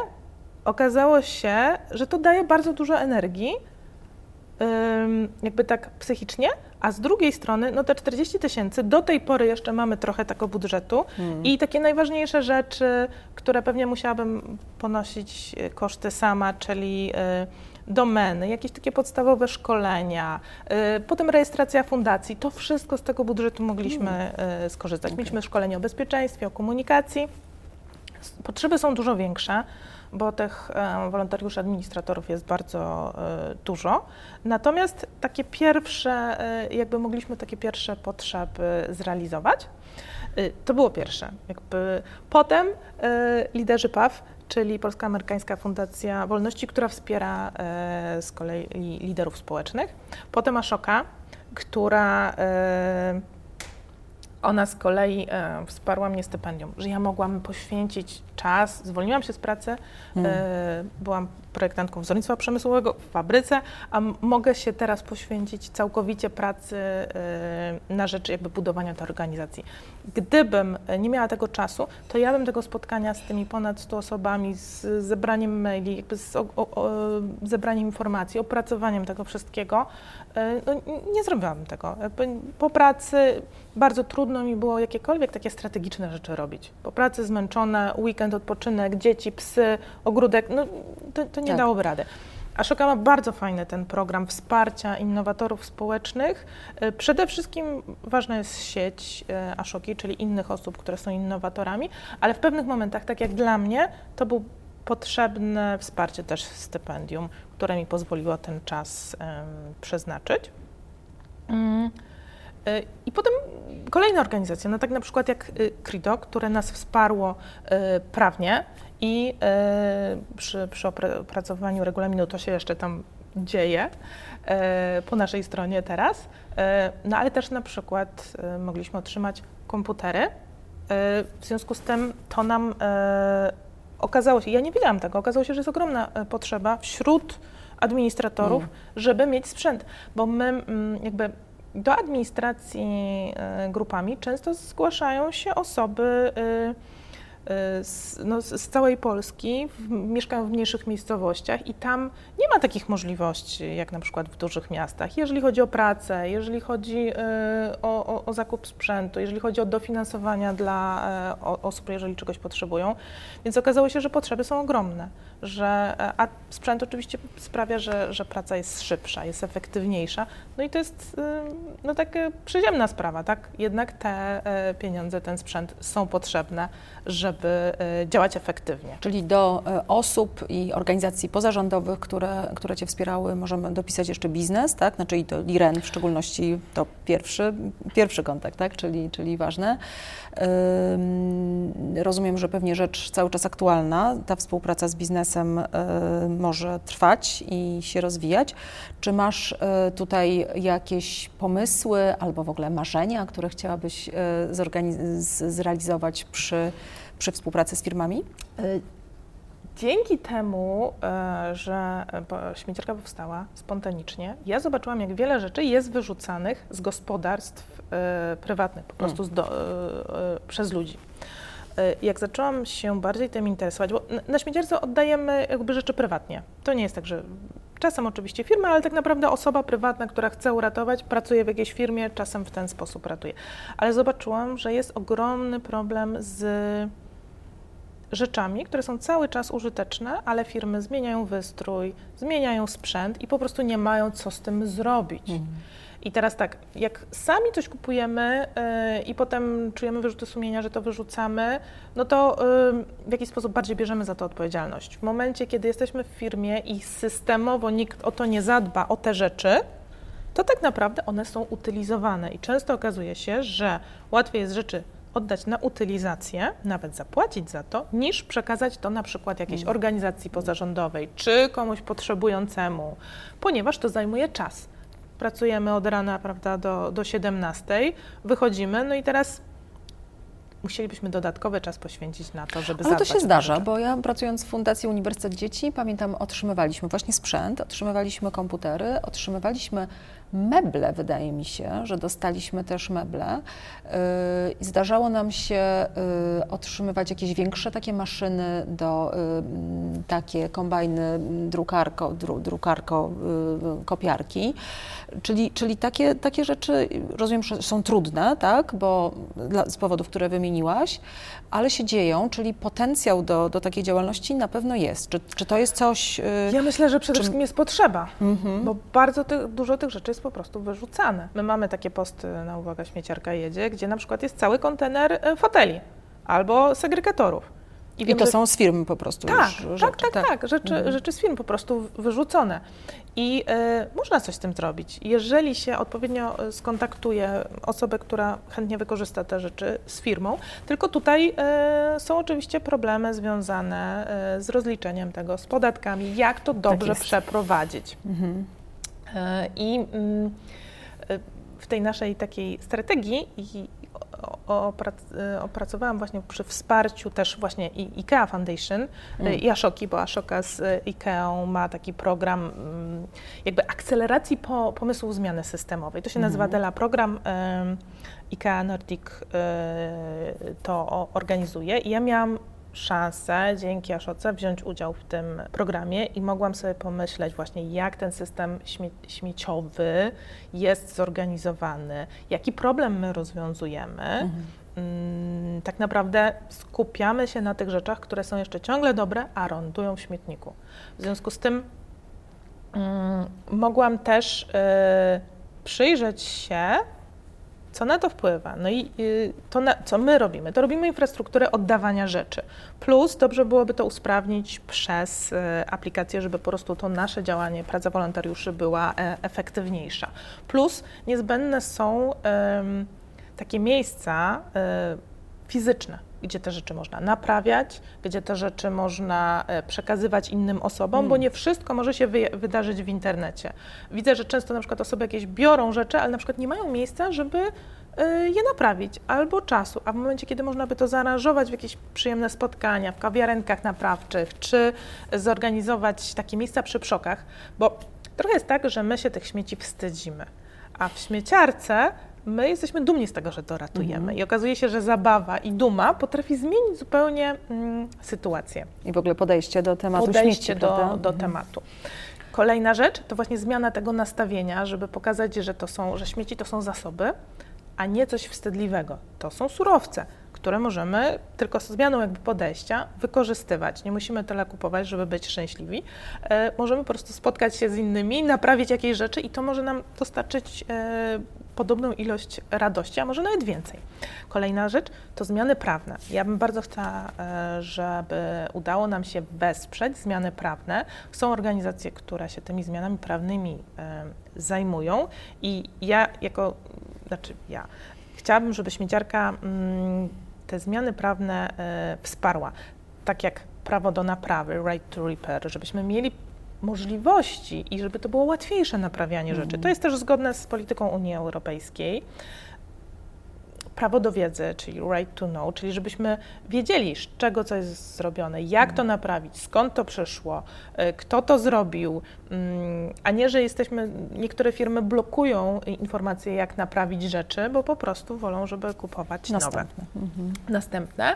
okazało się, że to daje bardzo dużo energii, jakby tak psychicznie, a z drugiej strony, no te 40 tysięcy, do tej pory jeszcze mamy trochę tego budżetu hmm. i takie najważniejsze rzeczy, które pewnie musiałabym ponosić e, koszty sama, czyli e, domeny, jakieś takie podstawowe szkolenia, e, potem rejestracja fundacji, to wszystko z tego budżetu mogliśmy hmm. skorzystać. Okay. Mieliśmy szkolenie o bezpieczeństwie, o komunikacji. Potrzeby są dużo większe bo tych e, wolontariuszy, administratorów jest bardzo e, dużo. Natomiast takie pierwsze, e, jakby mogliśmy takie pierwsze potrzeby zrealizować. To było pierwsze. Jakby potem liderzy PAW czyli Polska Amerykańska Fundacja Wolności, która wspiera z kolei liderów społecznych. Potem Ashoka, która ona z kolei e, wsparła mnie stypendium, że ja mogłam poświęcić czas, zwolniłam się z pracy, mm. e, byłam projektantką wzornictwa przemysłowego w fabryce, a mogę się teraz poświęcić całkowicie pracy e, na rzecz jakby budowania tej organizacji. Gdybym nie miała tego czasu, to ja bym tego spotkania z tymi ponad 100 osobami, z zebraniem maili, jakby z o, o, zebraniem informacji, opracowaniem tego wszystkiego, e, no, nie zrobiłabym tego. Po pracy bardzo trudno mi było jakiekolwiek takie strategiczne rzeczy robić. Po pracy zmęczone, weekend, odpoczynek, dzieci, psy, ogródek, no to, to nie tak. dałoby rady. Ashoka ma bardzo fajny ten program wsparcia innowatorów społecznych. E, przede wszystkim ważna jest sieć e, Ashoki, czyli innych osób, które są innowatorami, ale w pewnych momentach, tak jak dla mnie, to był potrzebne wsparcie też stypendium, które mi pozwoliło ten czas um, przeznaczyć. Um, i potem kolejne organizacje, no tak na przykład jak CRIDO, które nas wsparło prawnie i e, przy, przy opracowaniu regulaminu to się jeszcze tam dzieje po naszej stronie teraz. No ale też na przykład mogliśmy otrzymać komputery. W związku z tym to nam okazało się, ja nie wiedziałam tego, okazało się, że jest ogromna potrzeba wśród administratorów, mm. żeby mieć sprzęt, bo my mm, jakby do administracji grupami często zgłaszają się osoby z, no, z całej Polski, w, mieszkają w mniejszych miejscowościach i tam nie ma takich możliwości jak na przykład w dużych miastach, jeżeli chodzi o pracę, jeżeli chodzi o, o, o, zakup sprzętu, jeżeli chodzi o dofinansowania dla osób, jeżeli czegoś potrzebują. Więc okazało się, że potrzeby są ogromne, że, a sprzęt oczywiście sprawia, że, że praca jest szybsza, jest efektywniejsza. No i to jest y, no, taka przyziemna sprawa, tak? Jednak te pieniądze, ten sprzęt są potrzebne, żeby e, działać efektywnie. Czyli do e, osób i organizacji pozarządowych, które, które Cię wspierały, możemy dopisać jeszcze biznes, tak? Znaczy i to Liren w szczególności to pierwszy, pierwszy kontakt, tak? Czyli, czyli ważne. Rozumiem, że pewnie rzecz cały czas aktualna. Ta współpraca z biznesem e, może trwać i się rozwijać. Czy masz tutaj jakieś pomysły albo w ogóle marzenia, które chciałabyś zrealizować przy przy współpracy z firmami? E, dzięki temu, e, że śmieciarka powstała spontanicznie, ja zobaczyłam, jak wiele rzeczy jest wyrzucanych z gospodarstw e, prywatnych, po prostu mm. do, przez ludzi. Jak zaczęłam się bardziej tym interesować, bo na śmieciarce oddajemy jakby rzeczy prywatnie. To nie jest tak, że czasem oczywiście firma, ale tak naprawdę osoba prywatna, która chce uratować, pracuje w jakiejś firmie, czasem w ten sposób ratuje. Ale zobaczyłam, że jest ogromny problem z rzeczami, które są cały czas użyteczne, ale firmy zmieniają wystrój, zmieniają sprzęt i po prostu nie mają co z tym zrobić. Mhm. I teraz tak, jak sami coś kupujemy yy, i potem czujemy wyrzuty sumienia, że to wyrzucamy, no to yy, w jakiś sposób bardziej bierzemy za to odpowiedzialność. W momencie, kiedy jesteśmy w firmie i systemowo nikt o to nie zadba, o te rzeczy, to tak naprawdę one są utylizowane i często okazuje się, że łatwiej jest rzeczy oddać na utylizację, nawet zapłacić za to, niż przekazać to na przykład jakiejś mm. organizacji pozarządowej czy komuś potrzebującemu, ponieważ to zajmuje czas. Pracujemy od rana prawda, do, do 17, wychodzimy, no i teraz musielibyśmy dodatkowy czas poświęcić na to, żeby Ale to się zdarza, bo ja pracując w Fundacji Uniwersytet Dzieci, pamiętam, otrzymywaliśmy właśnie sprzęt, otrzymywaliśmy komputery, otrzymywaliśmy meble, wydaje mi się, że dostaliśmy też meble. Y, zdarzało nam się y, otrzymywać jakieś większe takie maszyny do y, takie kombajny drukarko, dru, drukarko kopiarki. Czyli, czyli takie, takie rzeczy, rozumiem, że są trudne, tak, bo dla, z powodów, które wymieniłaś, ale się dzieją, czyli potencjał do, do takiej działalności na pewno jest. Czy, czy to jest coś... Ja myślę, że przede wszystkim jest potrzeba, mhm. bo bardzo ty, dużo tych rzeczy jest po prostu wyrzucane. My mamy takie posty na Uwaga Śmieciarka jedzie, gdzie na przykład jest cały kontener e, foteli albo segregatorów. I, I wiem, to że... są z firm po prostu tak, już tak, rzeczy. Tak, tak, tak, rzeczy, mhm. rzeczy z firm po prostu wyrzucone. I y, można coś z tym zrobić. Jeżeli się odpowiednio skontaktuje osobę, która chętnie wykorzysta te rzeczy z firmą, tylko tutaj y, są oczywiście problemy związane y, z rozliczeniem tego, z podatkami, jak to dobrze tak przeprowadzić. Mhm. I mm, w tej naszej takiej strategii opracowałam właśnie przy wsparciu też właśnie IKEA Foundation mm. i Ashoki, bo Ashoka z IKEA ma taki program mm, jakby akceleracji po, pomysłów zmiany systemowej. To się nazywa mm. DELA program. IKEA Nordic to organizuje i ja miałam szansę dzięki Aszoce wziąć udział w tym programie i mogłam sobie pomyśleć właśnie, jak ten system śmie śmieciowy jest zorganizowany, jaki problem my rozwiązujemy. Mhm. Mm, tak naprawdę skupiamy się na tych rzeczach, które są jeszcze ciągle dobre, a lądują w śmietniku. W związku z tym mm, mogłam też y, przyjrzeć się co na to wpływa? No i y, to, na, co my robimy? To robimy infrastrukturę oddawania rzeczy. Plus dobrze byłoby to usprawnić przez y, aplikację, żeby po prostu to nasze działanie, praca wolontariuszy była e, efektywniejsza. Plus niezbędne są takie miejsca e, fizyczne, gdzie te rzeczy można naprawiać, gdzie te rzeczy można e, przekazywać innym osobom, hmm. bo nie wszystko może się wy wydarzyć w internecie. Widzę, że często na przykład osoby jakieś biorą rzeczy, ale na przykład nie mają miejsca, żeby e, je naprawić, albo czasu, a w momencie, kiedy można by to zaaranżować w jakieś przyjemne spotkania, w kawiarenkach naprawczych, czy zorganizować takie miejsca przy przokach, bo trochę jest tak, że my się tych śmieci wstydzimy, a w śmieciarce my jesteśmy dumni z tego, że to ratujemy. Mhm. I okazuje się, że zabawa i duma potrafi zmienić zupełnie mm, sytuację. I w ogóle podejście do tematu Podejście śmieci, do, do mhm. tematu. Kolejna rzecz to właśnie zmiana tego nastawienia, żeby pokazać, że to są, że śmieci to są zasoby, a nie coś wstydliwego. To są surowce które możemy tylko z zmianą jakby podejścia wykorzystywać. Nie musimy tyle kupować, żeby być szczęśliwi. E, możemy po prostu spotkać się z innymi, naprawić jakieś rzeczy i to może nam dostarczyć e, podobną ilość radości, a może nawet więcej. Kolejna rzecz to zmiany prawne. Ja bym bardzo chciała, e, żeby udało nam się wesprzeć zmiany prawne. Są organizacje, które się tymi zmianami prawnymi zajmują i ja jako, znaczy ja, chciałabym, żeby śmieciarka mm, te zmiany prawne e, wsparła, tak jak prawo do naprawy, right to repair, żebyśmy mieli możliwości i żeby to było łatwiejsze naprawianie rzeczy. To jest też zgodne z polityką Unii Europejskiej prawo do wiedzy, czyli right to know, czyli żebyśmy wiedzieli, z czego co jest zrobione, jak to naprawić, skąd to przyszło, y, kto to zrobił, mm, a nie, że jesteśmy, niektóre firmy blokują informacje, jak naprawić rzeczy, bo po prostu wolą, żeby kupować Następne. nowe. Mhm. Następne.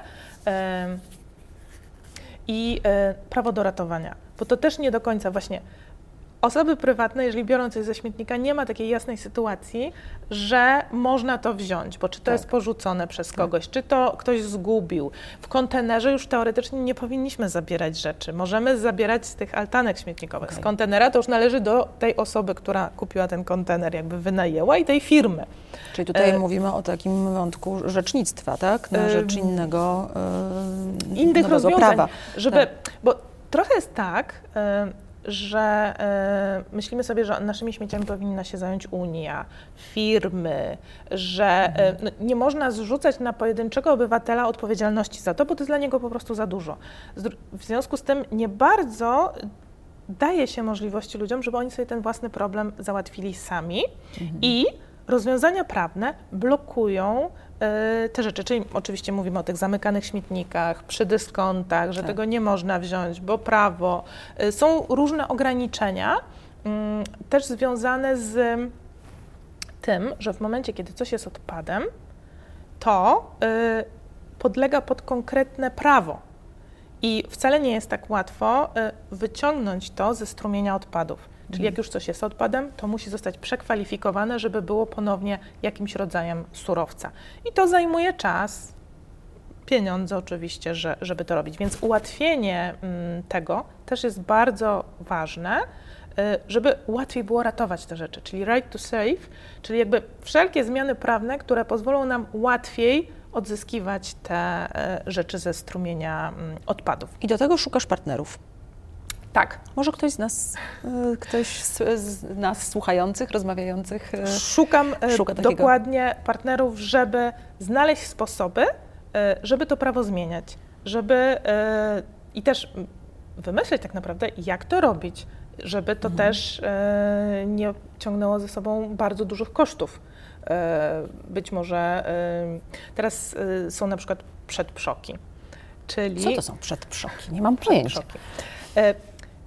I e, prawo do ratowania, bo to też nie do końca właśnie Osoby prywatne, jeżeli biorą coś ze śmietnika, nie ma takiej jasnej sytuacji, że można to wziąć, bo czy to tak. jest porzucone przez tak. kogoś, tak. czy to ktoś zgubił. W kontenerze już teoretycznie nie powinniśmy zabierać rzeczy. Możemy zabierać z tych altanek śmietnikowych. Okay. Z kontenera to już należy do tej osoby, która kupiła ten kontener, jakby wynajęła i tej firmy. Czyli tutaj e... mówimy o takim wątku rzecznictwa, tak? Na rzecz innego, e... innych rozwiązań, prawa. Żeby, tak. bo trochę jest tak, że y, myślimy sobie, że naszymi śmieciami powinna się zająć Unia, firmy, że y, no, nie można zrzucać na pojedynczego obywatela odpowiedzialności za to, bo to jest dla niego po prostu za dużo. W związku z tym nie bardzo daje się możliwości ludziom, żeby oni sobie ten własny problem załatwili sami mhm. i rozwiązania prawne blokują te rzeczy, czyli oczywiście mówimy o tych zamykanych śmietnikach, przy dyskontach, że tak. tego nie można wziąć, bo prawo. E, są różne ograniczenia, mm, też związane z tym, że w momencie, kiedy coś jest odpadem, to e, podlega pod konkretne prawo. I wcale nie jest tak łatwo wyciągnąć to ze strumienia odpadów. Czyli jak już coś jest odpadem, to musi zostać przekwalifikowane, żeby było ponownie jakimś rodzajem surowca. I to zajmuje czas, pieniądze oczywiście, że, żeby to robić. Więc ułatwienie mm, tego też jest bardzo ważne, y, żeby łatwiej było ratować te rzeczy, czyli right to save, czyli jakby wszelkie zmiany prawne, które pozwolą nam łatwiej odzyskiwać te e, rzeczy ze strumienia mm, odpadów. I do tego szukasz partnerów. Tak. Może ktoś z nas, e, ktoś z, z nas słuchających, rozmawiających. e, Szukam e, Szuka takiego. dokładnie partnerów, żeby znaleźć sposoby, żeby to prawo zmieniać, żeby i też wymyśleć tak naprawdę, jak to robić, żeby to Mhm. też nie ciągnęło ze sobą bardzo dużych kosztów. Być może teraz są na przykład przedprzoki, czyli Co to są przedprzoki? Nie mam pojęcia.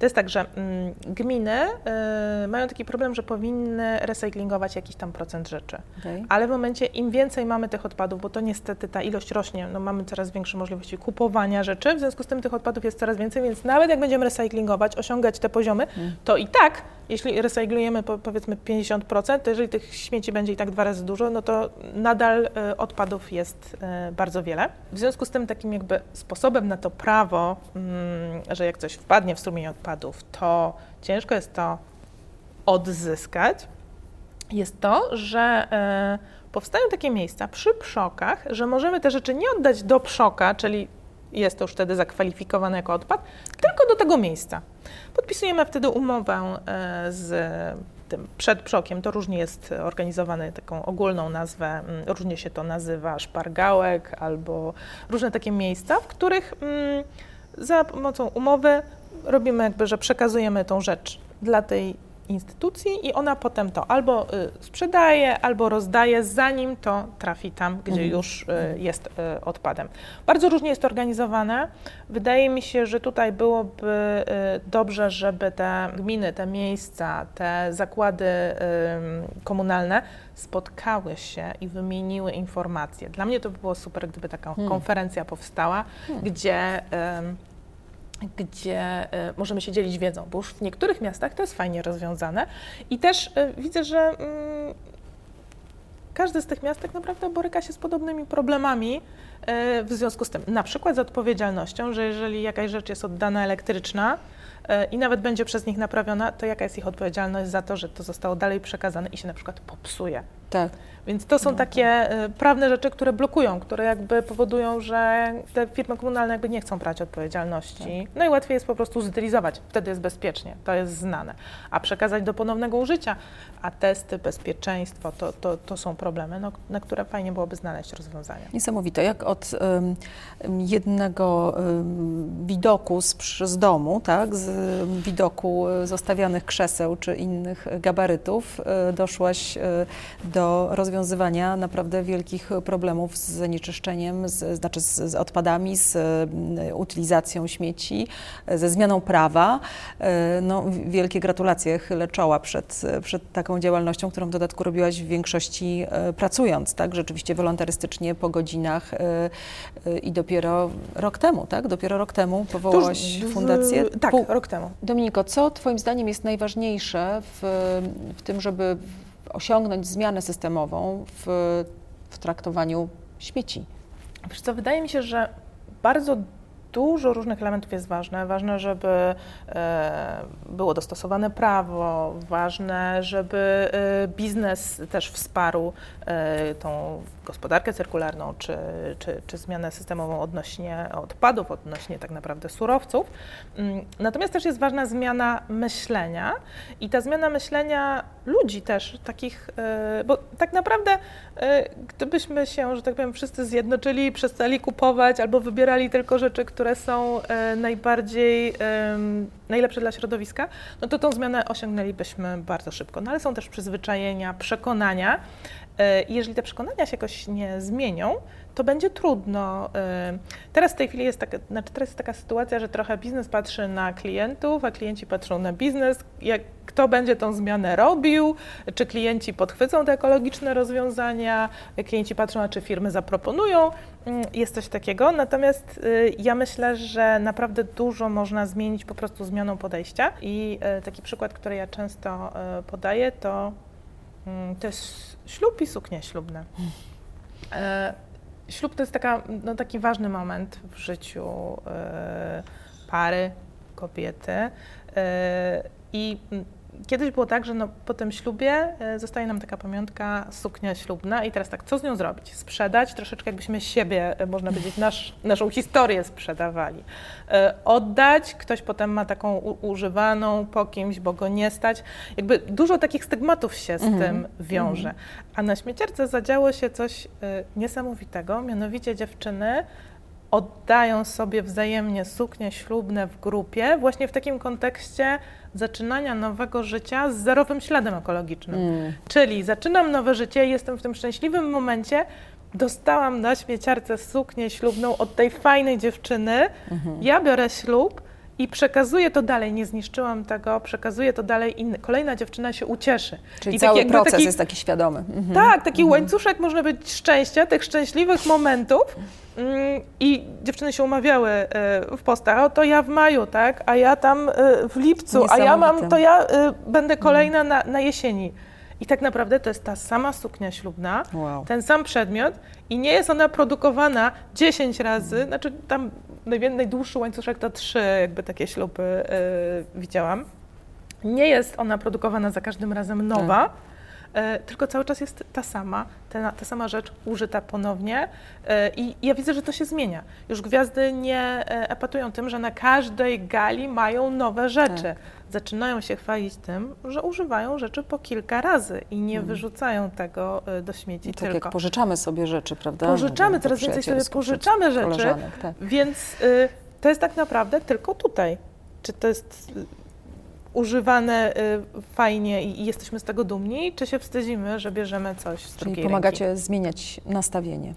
To jest tak, że mm, gminy e, mają taki problem, że powinny recyklingować jakiś tam procent rzeczy. Okej. Ale w momencie, im więcej mamy tych odpadów, bo to niestety ta ilość rośnie, no mamy coraz większe możliwości kupowania rzeczy, w związku z tym tych odpadów jest coraz więcej, więc nawet jak będziemy recyklingować, osiągać te poziomy, Mm. to i tak, jeśli recyklujemy po, powiedzmy 50%, to jeżeli tych śmieci będzie i tak dwa razy dużo, no to nadal e, odpadów jest e, bardzo wiele. W związku z tym takim jakby sposobem na to prawo, mm, że jak coś wpadnie w strumień odpadów, to ciężko jest to odzyskać, jest to, że e, powstają takie miejsca przy przokach, że możemy te rzeczy nie oddać do przoka, czyli jest to już wtedy zakwalifikowane jako odpad, tylko do tego miejsca. Podpisujemy wtedy umowę e, z tym przed przokiem. To różnie jest organizowane, taką ogólną nazwę, mm, różnie się to nazywa, szpargałek albo różne takie miejsca, w których mm, za pomocą umowy robimy jakby, że przekazujemy tą rzecz dla tej instytucji i ona potem to albo y, sprzedaje, albo rozdaje, zanim to trafi tam, gdzie Mhm. już y, jest y, odpadem. Bardzo różnie jest to organizowane. Wydaje mi się, że tutaj byłoby dobrze, żeby te gminy, te miejsca, te zakłady komunalne spotkały się i wymieniły informacje. Dla mnie to by było super, gdyby taka Hmm. konferencja powstała, Hmm. gdzie gdzie e, możemy się dzielić wiedzą, bo już w niektórych miastach to jest fajnie rozwiązane i też e, widzę, że mm, każde z tych miast tak naprawdę boryka się z podobnymi problemami e, w związku z tym, na przykład z odpowiedzialnością, że jeżeli jakaś rzecz jest oddana elektryczna i nawet będzie przez nich naprawiona, to jaka jest ich odpowiedzialność za to, że to zostało dalej przekazane i się na przykład popsuje. Tak. Więc to są No takie e, prawne rzeczy, które blokują, które jakby powodują, że te firmy komunalne jakby nie chcą brać odpowiedzialności. No i łatwiej jest po prostu zutylizować, wtedy jest bezpiecznie, to jest znane. A przekazać do ponownego użycia, a testy, bezpieczeństwo, to, to, to są problemy, no, na które fajnie byłoby znaleźć rozwiązania. Niesamowite, jak od em, jednego em, widoku z, z domu, tak, z em, widoku zostawianych krzeseł czy innych gabarytów, e, doszłaś e, do rozwiązywania naprawdę wielkich problemów z zanieczyszczeniem, z, znaczy z, z odpadami, z em, utylizacją śmieci, ze zmianą prawa. E, No, wielkie gratulacje, chylę czoła przed, przed taką działalnością, którą w dodatku robiłaś w większości e, pracując, tak, rzeczywiście wolontarystycznie po godzinach e, i dopiero rok temu, tak, dopiero rok temu powołałaś w- fundację. Tak, Pół- rok temu. Dominiko, co Twoim zdaniem jest najważniejsze w, w tym, żeby osiągnąć zmianę systemową w, w traktowaniu śmieci? Wiesz co, wydaje mi się, że bardzo dużo różnych elementów jest ważne. Ważne, żeby e, było dostosowane prawo, ważne, żeby e, biznes też wsparł e, tą gospodarkę cyrkularną, czy, czy, czy zmianę systemową odnośnie odpadów, odnośnie tak naprawdę surowców. Mm, Natomiast też jest ważna zmiana myślenia i ta zmiana myślenia ludzi też, takich, e, bo tak naprawdę e, gdybyśmy się, że tak powiem, wszyscy zjednoczyli, przestali kupować albo wybierali tylko rzeczy, które są e, najbardziej najlepsze dla środowiska, no to tą zmianę osiągnęlibyśmy bardzo szybko. No ale są też przyzwyczajenia, przekonania. E, Jeżeli te przekonania się jakoś nie zmienią, to będzie trudno. E, Teraz w tej chwili jest taka, znaczy teraz jest taka sytuacja, że trochę biznes patrzy na klientów, a klienci patrzą na biznes. Jak, kto będzie tą zmianę robił? Czy klienci podchwycą te ekologiczne rozwiązania? Klienci patrzą, a czy firmy zaproponują. Mm, Jest coś takiego. Natomiast y, ja myślę, że naprawdę dużo można zmienić po prostu zmianą podejścia. I y, taki przykład, który ja często podaję, to, mm, to jest ślub i suknie ślubne. E, Ślub to jest taka, no, taki ważny moment w życiu e, pary, kobiety. E, I kiedyś było tak, że no, po tym ślubie e, zostaje nam taka pamiątka, suknia ślubna i teraz tak, co z nią zrobić? Sprzedać, troszeczkę jakbyśmy siebie, e, można powiedzieć, nasz, naszą historię sprzedawali. E, oddać, ktoś potem ma taką używaną po kimś, bo go nie stać. Jakby dużo takich stygmatów się z mhm. tym wiąże. Mhm. A na śmieciarce zadziało się coś niesamowitego, mianowicie dziewczyny oddają sobie wzajemnie suknie ślubne w grupie, właśnie w takim kontekście zaczynania nowego życia z zerowym śladem ekologicznym. Mm. Czyli zaczynam nowe życie, jestem w tym szczęśliwym momencie, dostałam na śmieciarce suknię ślubną od tej fajnej dziewczyny, mm-hmm. ja biorę ślub i przekazuję to dalej, nie zniszczyłam tego, przekazuję to dalej i kolejna dziewczyna się ucieszy. Czyli I cały taki, proces taki, jest taki świadomy. Mhm. Tak, taki mhm. łańcuszek może być szczęścia, tych szczęśliwych momentów mm, i dziewczyny się umawiały e, w postach, o to ja w maju, tak, a ja tam e, w lipcu, a ja mam, to ja e, będę kolejna na, na jesieni. I tak naprawdę to jest ta sama suknia ślubna, wow. ten sam przedmiot i nie jest ona produkowana 10 razy, znaczy tam najdłuższy łańcuszek to trzy jakby takie śluby yy, widziałam. Nie jest ona produkowana za każdym razem nowa, tak. E, tylko cały czas jest ta sama, ta, ta sama rzecz użyta ponownie e, i ja widzę, że to się zmienia. Już gwiazdy nie epatują tym, że na każdej gali mają nowe rzeczy. Tak. Zaczynają się chwalić tym, że używają rzeczy po kilka razy i nie hmm. wyrzucają tego do śmieci I tak tylko. jak pożyczamy sobie rzeczy, prawda? Pożyczamy, coraz więcej sobie pożyczamy rzeczy, tak. więc y, to jest tak naprawdę tylko tutaj. Czy to jest używane y, fajnie i, jesteśmy z tego dumni, czy się wstydzimy, że bierzemy coś z Czyli pomagacie ręki? zmieniać nastawienie.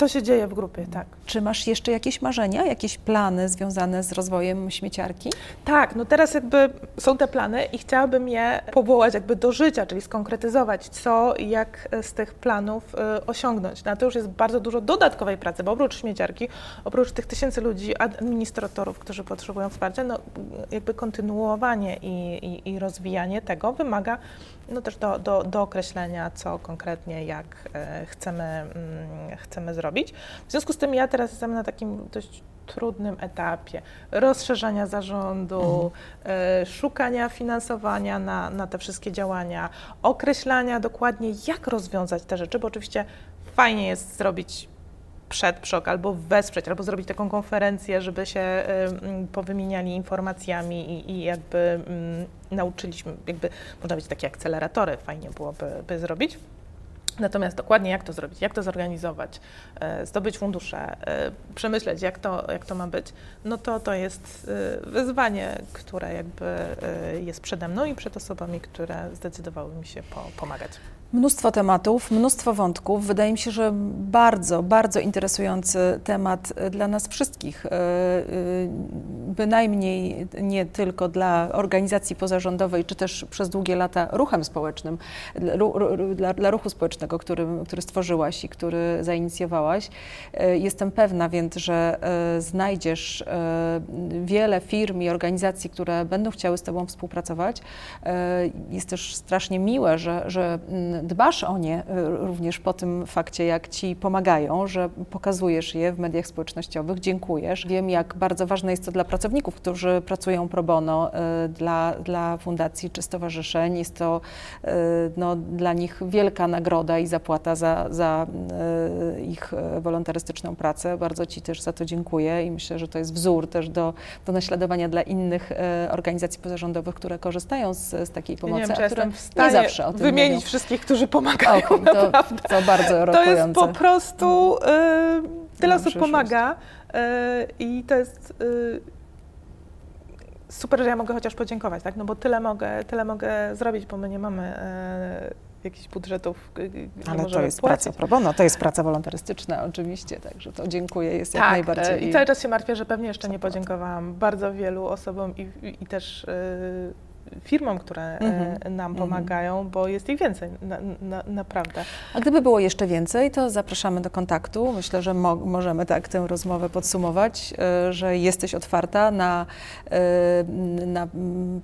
To się dzieje w grupie, tak. Czy masz jeszcze jakieś marzenia, jakieś plany związane z rozwojem śmieciarki? Tak, no teraz jakby są te plany i chciałabym je powołać jakby do życia, czyli skonkretyzować, co i jak z tych planów y, osiągnąć. Na to już jest bardzo dużo dodatkowej pracy, bo oprócz śmieciarki, oprócz tych tysięcy ludzi, administratorów, którzy potrzebują wsparcia, no jakby kontynuowanie i, i, i rozwijanie tego wymaga no też do, do, do określenia, co konkretnie, jak y, chcemy, mm, chcemy zrobić zrobić. W związku z tym ja teraz jestem na takim dość trudnym etapie rozszerzania zarządu, mhm. e, szukania finansowania na, na te wszystkie działania, określania dokładnie, jak rozwiązać te rzeczy, bo oczywiście fajnie jest zrobić przed PSZOK albo wesprzeć, albo zrobić taką konferencję, żeby się y, powymieniali informacjami i, i jakby y, nauczyliśmy, jakby można być takie akceleratory, fajnie byłoby by zrobić. Natomiast dokładnie jak to zrobić, jak to zorganizować, e, zdobyć fundusze, e, przemyśleć, jak to, jak to ma być, no to to jest wyzwanie, które jakby jest przede mną i przed osobami, które zdecydowały mi się po, pomagać. Mnóstwo tematów, mnóstwo wątków. Wydaje mi się, że bardzo, bardzo interesujący temat dla nas wszystkich. E, e, bynajmniej nie tylko dla organizacji pozarządowej, czy też przez długie lata ruchem społecznym, dla, dla ruchu społecznego, który, który stworzyłaś i który zainicjowałaś. E, jestem pewna więc, że znajdziesz wiele firm i organizacji, które będą chciały z Tobą współpracować. Jest też strasznie miłe, że, że dbasz o nie y, również po tym fakcie, jak ci pomagają, że pokazujesz je w mediach społecznościowych, dziękujesz. Wiem, jak bardzo ważne jest to dla pracowników, którzy pracują pro bono y, dla, dla fundacji czy stowarzyszeń. Jest to y, no, dla nich wielka nagroda i zapłata za, za ich wolontarystyczną pracę. Bardzo Ci też za to dziękuję i myślę, że to jest wzór też do, do naśladowania dla innych organizacji pozarządowych, które korzystają z, z takiej pomocy, nie, wiem, a które nie zawsze o tym wymienić mówią. wszystkich, którzy pomagają, okay, to, naprawdę. To bardzo To jest po prostu, y, tyle osób pomaga y, i to jest y, super, że ja mogę chociaż podziękować, tak? No bo tyle mogę, tyle mogę zrobić, bo my nie mamy y, jakichś budżetów, Ale to jest płacić. praca pro bono, to jest praca wolontarystyczna oczywiście, także to dziękuję, jest tak, jak najbardziej. i cały czas się martwię, że pewnie jeszcze nie podziękowałam bardzo wielu osobom i, i, i też y, firmom, które e, mhm. nam mhm. pomagają, bo jest ich więcej, na, na, naprawdę. A gdyby było jeszcze więcej, to zapraszamy do kontaktu. Myślę, że mo możemy tak tę rozmowę podsumować, e, że jesteś otwarta na, e, na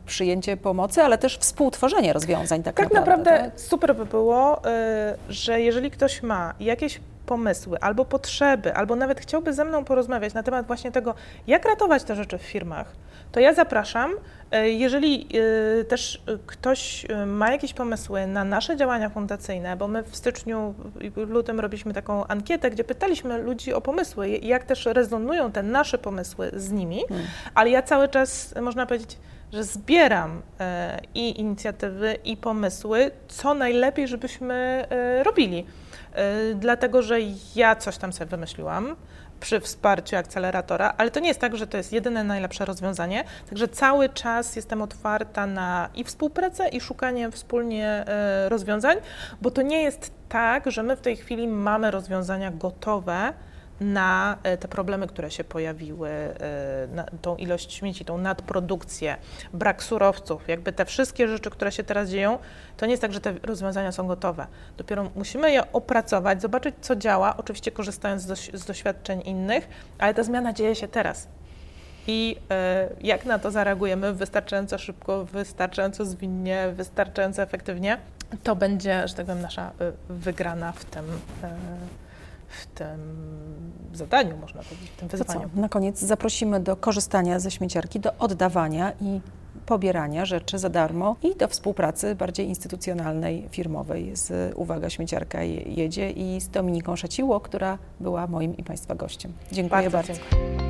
przyjęcie pomocy, ale też współtworzenie rozwiązań tak, tak naprawdę. naprawdę tak? super by było, że jeżeli ktoś ma jakieś pomysły albo potrzeby, albo nawet chciałby ze mną porozmawiać na temat właśnie tego, jak ratować te rzeczy w firmach, to ja zapraszam. E, jeżeli e, też ktoś e, ma jakieś pomysły na nasze działania fundacyjne, bo my w styczniu i lutym robiliśmy taką ankietę, gdzie pytaliśmy ludzi o pomysły, jak też rezonują te nasze pomysły z nimi, hmm. ale ja cały czas, można powiedzieć, że zbieram i inicjatywy, i pomysły, co najlepiej, żebyśmy robili. Dlatego, że ja coś tam sobie wymyśliłam, przy wsparciu akceleratora, ale to nie jest tak, że to jest jedyne najlepsze rozwiązanie. Także cały czas jestem otwarta na i współpracę, i szukanie wspólnie e, rozwiązań, bo to nie jest tak, że my w tej chwili mamy rozwiązania gotowe na e, te problemy, które się pojawiły, e, tą ilość śmieci, tą nadprodukcję, brak surowców, jakby te wszystkie rzeczy, które się teraz dzieją, to nie jest tak, że te rozwiązania są gotowe. Dopiero musimy je opracować, zobaczyć, co działa, oczywiście korzystając z, doświadczeń innych, ale ta zmiana dzieje się teraz. I e, jak na to zareagujemy wystarczająco szybko, wystarczająco zwinnie, wystarczająco efektywnie, to będzie, że tak powiem, nasza wygrana w tym w tym zadaniu, można powiedzieć, w tym wyzwaniu. Na koniec zaprosimy do korzystania ze śmieciarki, do oddawania i pobierania rzeczy za darmo i do współpracy bardziej instytucjonalnej, firmowej z Uwaga Śmieciarka jedzie i z Dominiką Szaciło, która była moim i Państwa gościem. Dziękuję bardzo. bardzo. Dziękuję.